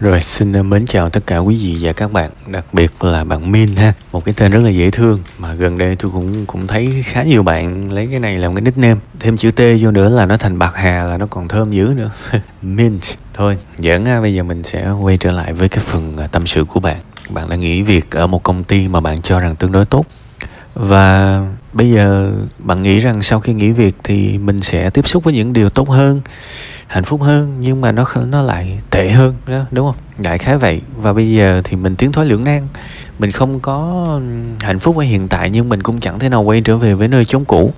Rồi xin ờ, mến chào tất cả quý vị và các bạn, đặc biệt là bạn Min ha, một cái tên rất là dễ thương mà gần đây tôi cũng cũng thấy khá nhiều bạn lấy cái này làm cái nickname, thêm chữ T vô nữa là nó thành bạc hà là nó còn thơm dữ nữa. Mint. Thôi, giỡn ha, bây giờ mình sẽ quay trở lại với cái phần ờ, tâm sự của bạn. Bạn đã nghỉ việc ở một công ty mà bạn cho rằng tương đối tốt và bây giờ bạn nghĩ rằng sau khi nghỉ việc thì mình sẽ tiếp xúc với những điều tốt hơn, hạnh phúc hơn, nhưng mà nó nó lại tệ hơn, đó, đúng không? Đại khái vậy. Và bây giờ thì mình tiến thoái lưỡng nan. Mình không có hạnh phúc ở hiện tại, nhưng mình cũng chẳng thể nào quay trở về với nơi chốn cũ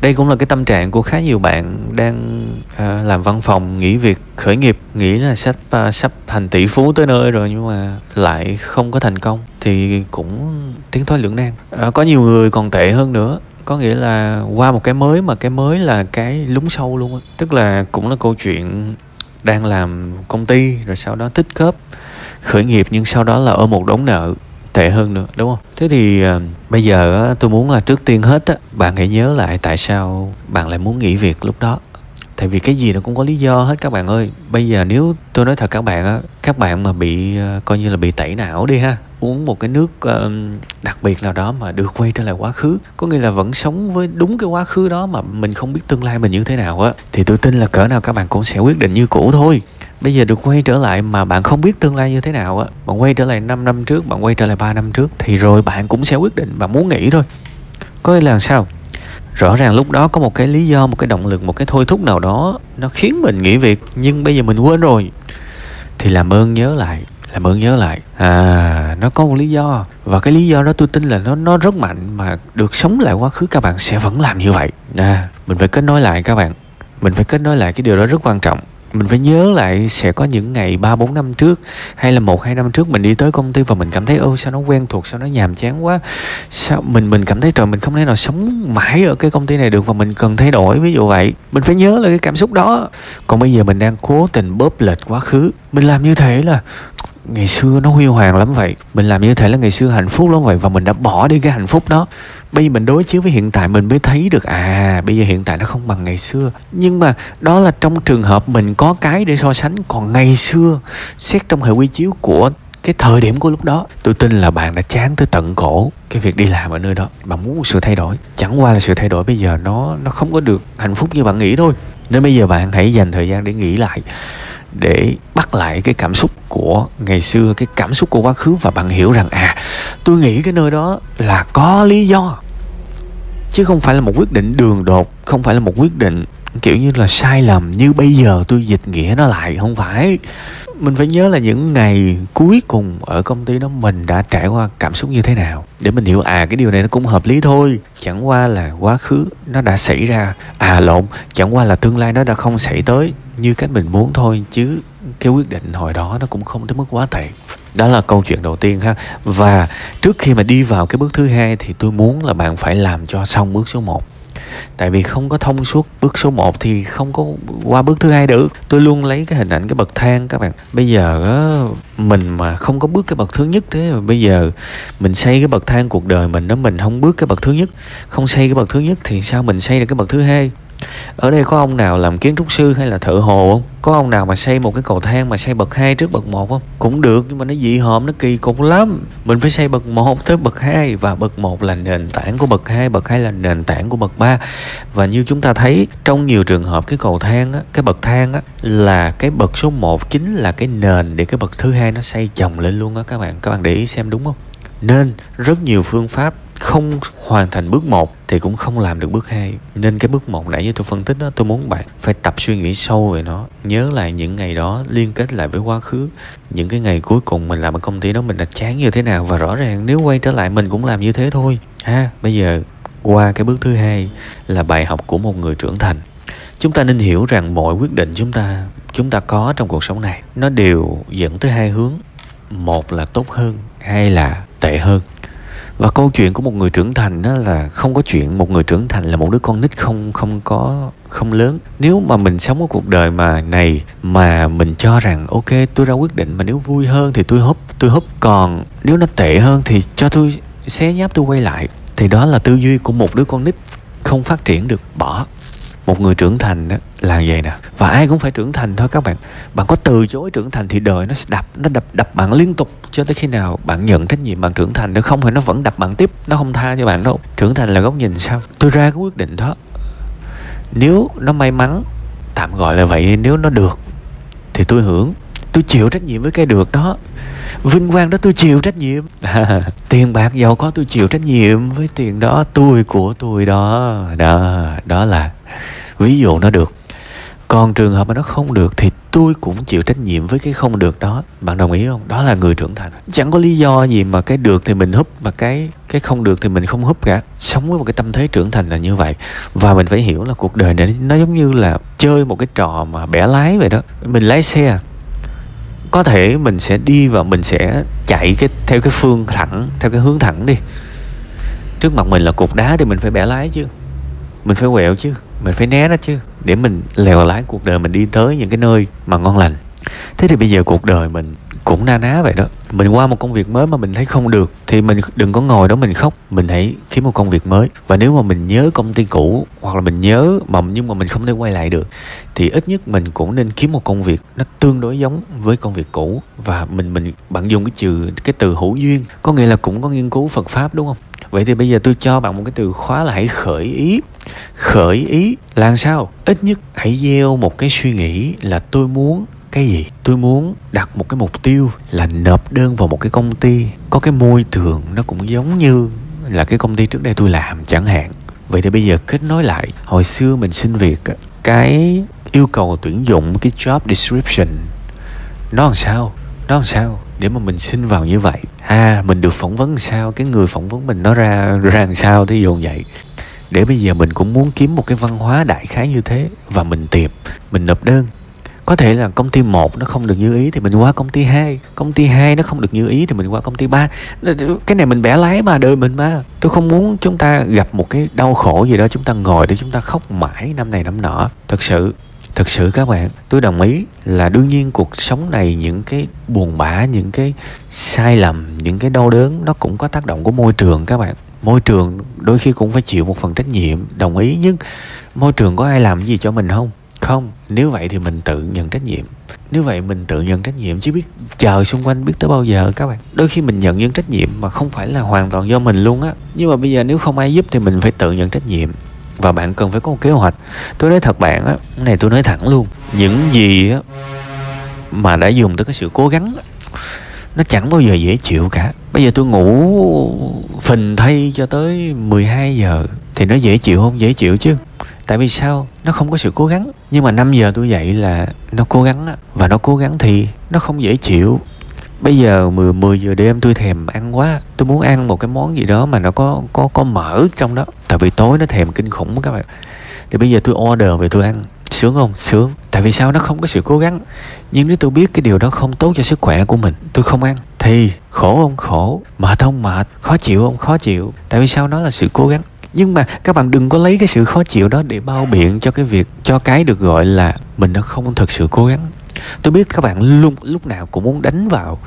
đây cũng là cái tâm trạng của khá nhiều bạn đang à, làm văn phòng nghỉ việc khởi nghiệp nghĩ là sắp à, sắp thành tỷ phú tới nơi rồi nhưng mà lại không có thành công thì cũng tiến thoái lưỡng nan. À, có nhiều người còn tệ hơn nữa có nghĩa là qua một cái mới mà cái mới là cái lúng sâu luôn á. Tức là cũng là câu chuyện đang làm công ty rồi sau đó tích cớp khởi nghiệp nhưng sau đó là ở một đống nợ tệ hơn nữa đúng không? Thế thì uh, bây giờ uh, tôi muốn là trước tiên hết á bạn hãy nhớ lại tại sao bạn lại muốn nghỉ việc lúc đó. Tại vì cái gì nó cũng có lý do hết các bạn ơi. Bây giờ nếu tôi nói thật các bạn á các bạn mà bị uh, coi như là bị tẩy não đi ha uống một cái nước uh, đặc biệt nào đó mà được quay trở lại quá khứ có nghĩa là vẫn sống với đúng cái quá khứ đó mà mình không biết tương lai mình như thế nào á thì tôi tin là cỡ nào các bạn cũng sẽ quyết định như cũ thôi bây giờ được quay trở lại mà bạn không biết tương lai như thế nào á. Bạn quay trở lại 5 năm trước, bạn quay trở lại 3 năm trước, thì rồi bạn cũng sẽ quyết định bạn muốn nghỉ thôi. Có nghĩa là sao? Rõ ràng lúc đó có một cái lý do, một cái động lực, một cái thôi thúc nào đó, nó khiến mình nghỉ việc, nhưng bây giờ mình quên rồi. Thì làm ơn nhớ lại, làm ơn nhớ lại. À nó có một lý do. Và cái lý do đó tôi tin là nó nó rất mạnh mà được sống lại quá khứ, các bạn sẽ vẫn làm như vậy. À mình phải kết nối lại các bạn. Mình phải kết nối lại cái điều đó rất quan trọng mình phải nhớ lại sẽ có những ngày ba, bốn năm trước hay là một, hai năm trước mình đi tới công ty và mình cảm thấy, ô, sao nó quen thuộc, sao nó nhàm chán quá. Sao mình mình cảm thấy trời, mình không thể nào sống mãi ở cái công ty này được và mình cần thay đổi. Ví dụ vậy. Mình phải nhớ là cái cảm xúc đó. Còn bây giờ mình đang cố tình bóp lệch quá khứ. Mình làm như thế là ngày xưa nó huy hoàng lắm vậy. Mình làm như thế là ngày xưa hạnh phúc lắm vậy và mình đã bỏ đi cái hạnh phúc đó. Bây giờ mình đối chiếu với hiện tại mình mới thấy được à bây giờ hiện tại nó không bằng ngày xưa. Nhưng mà đó là trong trường hợp mình có cái để so sánh. Còn ngày xưa, xét trong hệ quy chiếu của cái thời điểm của lúc đó, tôi tin là bạn đã chán tới tận cổ cái việc đi làm ở nơi đó. Bạn muốn một sự thay đổi. Chẳng qua là sự thay đổi bây giờ nó nó không có được hạnh phúc như bạn nghĩ thôi. Nên bây giờ bạn hãy dành thời gian để nghĩ lại để bắt lại cái cảm xúc của ngày xưa, cái cảm xúc của quá khứ và bạn hiểu rằng à tôi nghĩ cái nơi đó là có lý do. Chứ không phải là một quyết định đường đột, không phải là một quyết định kiểu như là sai lầm như bây giờ tôi dịch nghĩa nó lại, không phải. Mình phải nhớ là những ngày cuối cùng ở công ty đó mình đã trải qua cảm xúc như thế nào. Để mình hiểu à cái điều này nó cũng hợp lý thôi. Chẳng qua là quá khứ nó đã xảy ra. À lộn, chẳng qua là tương lai nó đã không xảy tới như cách mình muốn thôi, chứ cái quyết định hồi đó nó cũng không tới mức quá tệ. Đó là câu chuyện đầu tiên ha. Và trước khi mà đi vào cái bước thứ hai thì tôi muốn là bạn phải làm cho xong bước số 1 tại vì không có thông suốt bước số 1 thì không có qua bước thứ hai được. Tôi luôn lấy cái hình ảnh, cái bậc thang các bạn. Bây giờ mình mà không có bước cái bậc thứ nhất thế mà bây giờ mình xây cái bậc thang cuộc đời mình đó, mình không bước cái bậc thứ nhất. Không xây cái bậc thứ nhất thì sao mình xây được cái bậc thứ hai? Ở đây có ông nào làm kiến trúc sư hay là thợ hồ không? Có ông nào mà xây một cái cầu thang mà xây bậc hai trước bậc một không? Cũng được, nhưng mà nó dị hợm, nó kỳ cục lắm. Mình phải xây bậc một tới bậc hai, và bậc một là nền tảng của bậc hai bậc hai là nền tảng của bậc ba. Và như chúng ta thấy, trong nhiều trường hợp cái cầu thang á, cái bậc thang á, là cái bậc số 1 chính là cái nền để cái bậc thứ hai nó xây chồng lên luôn á, các bạn các bạn để ý xem đúng không? Nên rất nhiều phương pháp không hoàn thành bước 1 thì cũng không làm được bước 2 nên cái bước 1 nãy như tôi phân tích đó, tôi muốn bạn phải tập suy nghĩ sâu về nó. Nhớ lại những ngày đó liên kết lại với quá khứ. Những cái ngày cuối cùng mình làm ở công ty đó mình đã chán như thế nào. Và rõ ràng nếu quay trở lại mình cũng làm như thế thôi. Ha, bây giờ qua cái bước thứ hai là bài học của một người trưởng thành. Chúng ta nên hiểu rằng mọi quyết định chúng ta chúng ta có trong cuộc sống này, nó đều dẫn tới hai hướng. Một là tốt hơn, hai là tệ hơn và câu chuyện của một người trưởng thành đó là không có chuyện một người trưởng thành là một đứa con nít không không có, không lớn. Nếu mà mình sống ở cuộc đời mà này mà mình cho rằng, ok, tôi ra quyết định, mà nếu vui hơn thì tôi húp tôi húp. Còn nếu nó tệ hơn thì cho tôi xé nháp, tôi quay lại. Thì đó là tư duy của một đứa con nít không phát triển được, bỏ một người trưởng thành đó là vậy nè. Và ai cũng phải trưởng thành thôi các bạn. Bạn có từ chối trưởng thành thì đời nó đập nó đập đập bạn liên tục. Cho tới khi nào bạn nhận trách nhiệm bạn trưởng thành nếu không thì nó vẫn đập bạn tiếp. Nó không tha cho bạn đâu. Trưởng thành là góc nhìn sao? Tôi ra cái quyết định đó. Nếu nó may mắn, tạm gọi là vậy, nếu nó được, thì tôi hưởng. Tôi chịu trách nhiệm với cái được đó vinh quang đó tôi chịu trách nhiệm. Tiền bạc giàu có tôi chịu trách nhiệm. Với tiền đó tôi của tôi đó. Đó đó là ví dụ nó được. Còn trường hợp mà nó không được thì tôi cũng chịu trách nhiệm với cái không được đó. Bạn đồng ý không? Đó là người trưởng thành. Chẳng có lý do gì mà cái được thì mình húp mà cái cái không được thì mình không húp cả. Sống với một cái tâm thế trưởng thành là như vậy. Và mình phải hiểu là cuộc đời này nó giống như là chơi một cái trò mà bẻ lái vậy đó. Mình lái xe có thể mình sẽ đi và mình sẽ chạy cái, theo cái phương thẳng, theo cái hướng thẳng đi. Trước mặt mình là cục đá thì mình phải bẻ lái chứ. Mình phải quẹo chứ. Mình phải né nó chứ. Để mình lèo lái cuộc đời mình đi tới những cái nơi mà ngon lành. Thế thì bây giờ cuộc đời mình cũng na ná vậy đó. Mình qua một công việc mới mà mình thấy không được, thì mình đừng có ngồi đó mình khóc. Mình hãy kiếm một công việc mới. Và nếu mà mình nhớ công ty cũ, hoặc là mình nhớ mà nhưng mà mình không thể quay lại được, thì ít nhất mình cũng nên kiếm một công việc nó tương đối giống với công việc cũ. Và mình mình bạn dùng cái trừ cái từ hữu duyên, có nghĩa là cũng có nghiên cứu Phật pháp, đúng không? Vậy thì bây giờ tôi cho bạn một cái từ khóa là hãy khởi ý. Khởi ý là sao? Ít nhất hãy gieo một cái suy nghĩ là tôi muốn cái gì? Tôi muốn đặt một cái mục tiêu là nộp đơn vào một cái công ty. Có cái môi trường nó cũng giống như là cái công ty trước đây tôi làm chẳng hạn. Vậy thì bây giờ kết nối lại, hồi xưa mình xin việc cái yêu cầu tuyển dụng cái job description, nó làm sao? Nó làm sao để mà mình xin vào như vậy? À mình được phỏng vấn sao? Cái người phỏng vấn mình nó ra ra làm sao thì dồn vậy? Để bây giờ mình cũng muốn kiếm một cái văn hóa đại khái như thế và mình tìm, mình nộp đơn có thể là công ty 1 nó không được như ý thì mình qua công ty 2 công ty 2 nó không được như ý thì mình qua công ty 3 cái này mình bẻ lái mà, đời mình mà. Tôi không muốn chúng ta gặp một cái đau khổ gì đó, chúng ta ngồi để chúng ta khóc mãi năm này năm nọ. Thật sự thật sự các bạn, tôi đồng ý là đương nhiên cuộc sống này những cái buồn bã, những cái sai lầm, những cái đau đớn nó cũng có tác động của môi trường các bạn. Môi trường đôi khi cũng phải chịu một phần trách nhiệm, đồng ý. Nhưng môi trường có ai làm gì cho mình không? Không? Nếu vậy thì mình tự nhận trách nhiệm. Nếu vậy mình tự nhận trách nhiệm chứ biết chờ xung quanh biết tới bao giờ các bạn? Đôi khi mình nhận những trách nhiệm mà không phải là hoàn toàn do mình luôn á. Nhưng mà bây giờ nếu không ai giúp thì mình phải tự nhận trách nhiệm. Và bạn cần phải có một kế hoạch. Tôi nói thật bạn á này tôi nói thẳng luôn. Những gì á mà đã dùng tới cái sự cố gắng nó chẳng bao giờ dễ chịu cả. Bây giờ tôi ngủ phình thay cho tới 12 giờ thì nó dễ chịu không? Dễ chịu chứ tại vì sao? Nó không có sự cố gắng. Nhưng mà 5 giờ tôi dậy là nó cố gắng và nó cố gắng thì nó không dễ chịu. Bây giờ 10 10 giờ đêm tôi thèm ăn quá. Tôi muốn ăn một cái món gì đó mà nó có có có mỡ trong đó. Tại vì tối nó thèm kinh khủng các bạn. Thì bây giờ tôi order về tôi ăn. Sướng không? Sướng. Tại vì sao? Nó không có sự cố gắng. Nhưng nếu tôi biết cái điều đó không tốt cho sức khỏe của mình, tôi không ăn. Thì khổ không? Khổ. Mệt không? Mệt. Khó chịu không? Khó chịu. Tại vì sao? Nó là sự cố gắng nhưng mà các bạn đừng có lấy cái sự khó chịu đó để bao biện cho cái việc cho cái được gọi là mình đã không thực sự cố gắng. Tôi biết các bạn luôn lúc nào cũng muốn đánh vào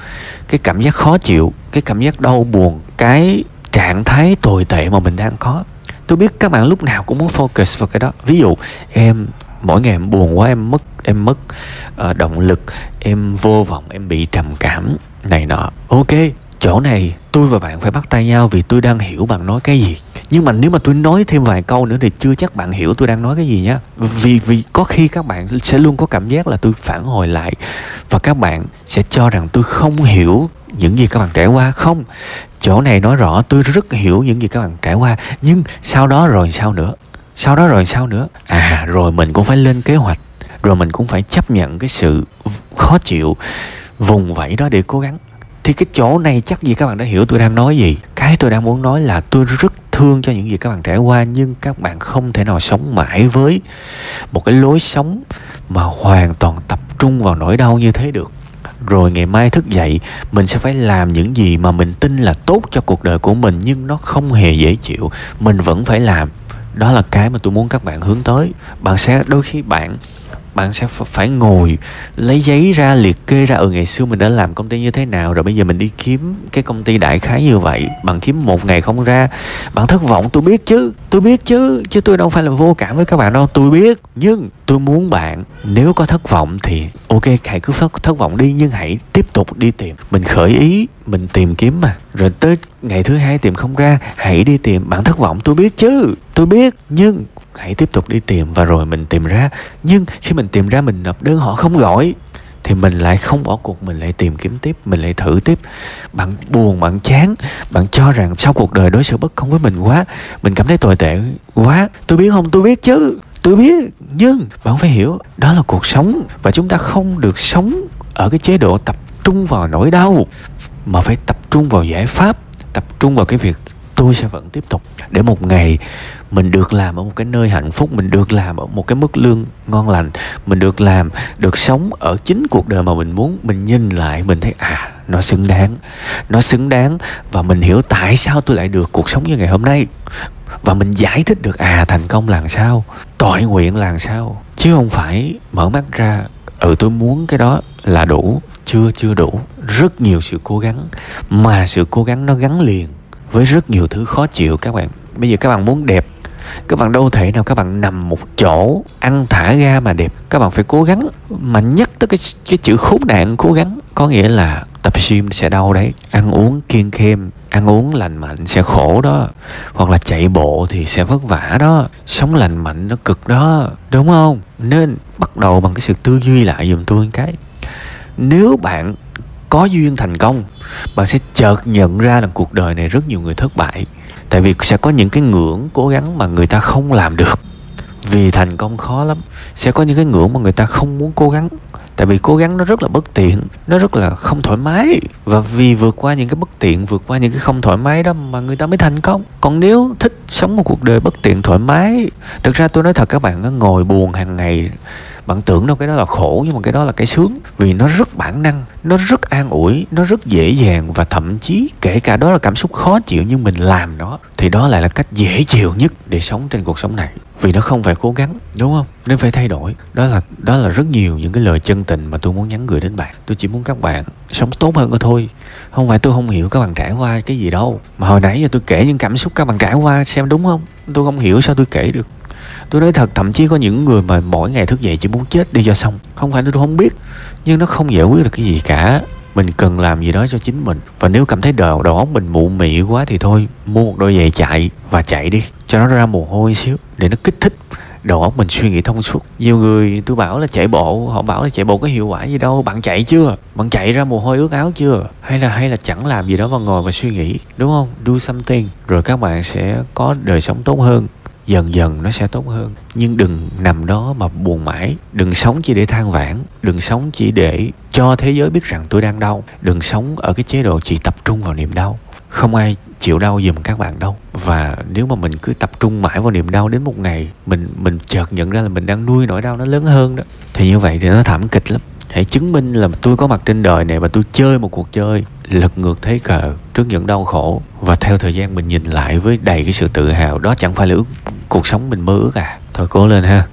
cái cảm giác khó chịu cái cảm giác đau buồn cái trạng thái tồi tệ mà mình đang có. Tôi biết các bạn lúc nào cũng muốn focus vào cái đó. Ví dụ em mỗi ngày em buồn quá em mất em mất uh, động lực em vô vọng em bị trầm cảm này nọ. Ok chỗ này tôi và bạn phải bắt tay nhau vì tôi đang hiểu bạn nói cái gì nhưng mà nếu mà tôi nói thêm vài câu nữa thì chưa chắc bạn hiểu tôi đang nói cái gì nhá. Vì vì có khi các bạn sẽ luôn có cảm giác là tôi phản hồi lại và các bạn sẽ cho rằng tôi không hiểu những gì các bạn trải qua. Không, chỗ này nói rõ, tôi rất hiểu những gì các bạn trải qua. Nhưng sau đó rồi sao nữa? Sau đó rồi sao nữa? À rồi mình cũng phải lên kế hoạch, rồi mình cũng phải chấp nhận cái sự khó chịu vùng vẫy đó để cố gắng. Thì cái chỗ này chắc gì các bạn đã hiểu tôi đang nói gì. Cái tôi đang muốn nói là tôi rất thương cho những gì các bạn trải qua, nhưng các bạn không thể nào sống mãi với một cái lối sống mà hoàn toàn tập trung vào nỗi đau như thế được. Rồi ngày mai thức dậy, mình sẽ phải làm những gì mà mình tin là tốt cho cuộc đời của mình, nhưng nó không hề dễ chịu. Mình vẫn phải làm. Đó là cái mà tôi muốn các bạn hướng tới. Bạn sẽ, đôi khi bạn bạn sẽ phải ngồi lấy giấy ra liệt kê ra ừ ngày xưa mình đã làm công ty như thế nào rồi bây giờ mình đi kiếm cái công ty đại khái như vậy bạn kiếm một ngày không ra. Bạn thất vọng tôi biết chứ tôi biết chứ chứ tôi đâu phải là vô cảm với các bạn đâu tôi biết nhưng tôi muốn bạn nếu có thất vọng thì ok hãy cứ thất, thất vọng đi nhưng hãy tiếp tục đi tìm. Mình khởi ý mình tìm kiếm mà. Rồi tới ngày thứ hai tìm không ra hãy đi tìm. Bạn thất vọng tôi biết chứ tôi biết nhưng hãy tiếp tục đi tìm và rồi mình tìm ra. Nhưng khi mình tìm ra mình nộp đơn, họ không gọi, thì mình lại không bỏ cuộc, mình lại tìm kiếm tiếp, mình lại thử tiếp. Bạn buồn, bạn chán, bạn cho rằng sau cuộc đời đối xử bất công với mình quá, mình cảm thấy tồi tệ quá. Tôi biết không? Tôi biết chứ. Tôi biết, nhưng bạn phải hiểu, đó là cuộc sống và chúng ta không được sống ở cái chế độ tập trung vào nỗi đau, mà phải tập trung vào giải pháp, tập trung vào cái việc tôi sẽ vẫn tiếp tục để một ngày mình được làm ở một cái nơi hạnh phúc, mình được làm ở một cái mức lương ngon lành, mình được làm, được sống ở chính cuộc đời mà mình muốn, mình nhìn lại, mình thấy à nó xứng đáng. Nó xứng đáng và mình hiểu tại sao tôi lại được cuộc sống như ngày hôm nay. Và mình giải thích được à thành công là sao, tội nguyện là sao. Chứ không phải mở mắt ra ừ tôi muốn cái đó là đủ, chưa chưa đủ. Rất nhiều sự cố gắng, mà sự cố gắng nó gắn liền với rất nhiều thứ khó chịu các bạn. Bây giờ các bạn muốn đẹp, các bạn đâu thể nào các bạn nằm một chỗ, ăn thả ga mà đẹp. Các bạn phải cố gắng mà nhắc tới cái cái chữ khốn nạn, cố gắng. Có nghĩa là tập gym sẽ đau đấy. Ăn uống kiêng khem, ăn uống lành mạnh sẽ khổ đó. Hoặc là chạy bộ thì sẽ vất vả đó. Sống lành mạnh nó cực đó, đúng không? Nên bắt đầu bằng cái sự tư duy lại giùm tôi cái. Nếu bạn có duyên thành công. Bạn sẽ chợt nhận ra là cuộc đời này rất nhiều người thất bại. Tại vì sẽ có những cái ngưỡng cố gắng mà người ta không làm được. Vì thành công khó lắm, sẽ có những cái ngưỡng mà người ta không muốn cố gắng. Tại vì cố gắng nó rất là bất tiện, nó rất là không thoải mái. Và vì vượt qua những cái bất tiện, vượt qua những cái không thoải mái đó mà người ta mới thành công. Còn nếu thích sống một cuộc đời bất tiện thoải mái, thực ra tôi nói thật các bạn ngồi buồn hàng ngày bạn tưởng đâu cái đó là khổ, nhưng mà cái đó là cái sướng. Vì nó rất bản năng, nó rất an ủi, nó rất dễ dàng và thậm chí kể cả đó là cảm xúc khó chịu nhưng mình làm nó, thì đó lại là cách dễ chịu nhất để sống trên cuộc sống này. Vì nó không phải cố gắng, đúng không? Nên phải thay đổi. Đó là đó là rất nhiều những cái lời chân tình mà tôi muốn nhắn gửi đến bạn. Tôi chỉ muốn các bạn sống tốt hơn thôi. Không phải tôi không hiểu các bạn trải qua cái gì đâu. Mà hồi nãy giờ tôi kể những cảm xúc các bạn trải qua xem đúng không? Tôi không hiểu sao tôi kể được tôi nói thật, thậm chí có những người mà mỗi ngày thức dậy chỉ muốn chết đi cho xong. Không phải tôi không biết, nhưng nó không giải quyết được cái gì cả. Mình cần làm gì đó cho chính mình. Và nếu cảm thấy đầu đầu óc mình mụ mị quá thì thôi, mua một đôi giày chạy và chạy đi. Cho nó ra mồ hôi xíu để nó kích thích đầu óc mình suy nghĩ thông suốt. Nhiều người, tôi bảo là chạy bộ, họ bảo là chạy bộ có hiệu quả gì đâu. Bạn chạy chưa? Bạn chạy ra mồ hôi ướt áo chưa? Hay là hay là chẳng làm gì đó mà ngồi và suy nghĩ, đúng không? Do something, rồi các bạn sẽ có đời sống tốt hơn dần dần nó sẽ tốt hơn. Nhưng đừng nằm đó mà buồn mãi. Đừng sống chỉ để than vãn. Đừng sống chỉ để cho thế giới biết rằng tôi đang đau. Đừng sống ở cái chế độ chỉ tập trung vào niềm đau. Không ai chịu đau giùm các bạn đâu. Và nếu mà mình cứ tập trung mãi vào niềm đau đến một ngày, mình mình chợt nhận ra là mình đang nuôi nỗi đau nó lớn hơn đó. Thì như vậy thì nó thảm kịch lắm hãy chứng minh là tôi có mặt trên đời này và tôi chơi một cuộc chơi lật ngược thế cờ trước những đau khổ. Và theo thời gian mình nhìn lại với đầy cái sự tự hào, đó chẳng phải là ước cuộc sống mình mơ ước à. Thôi cố lên ha.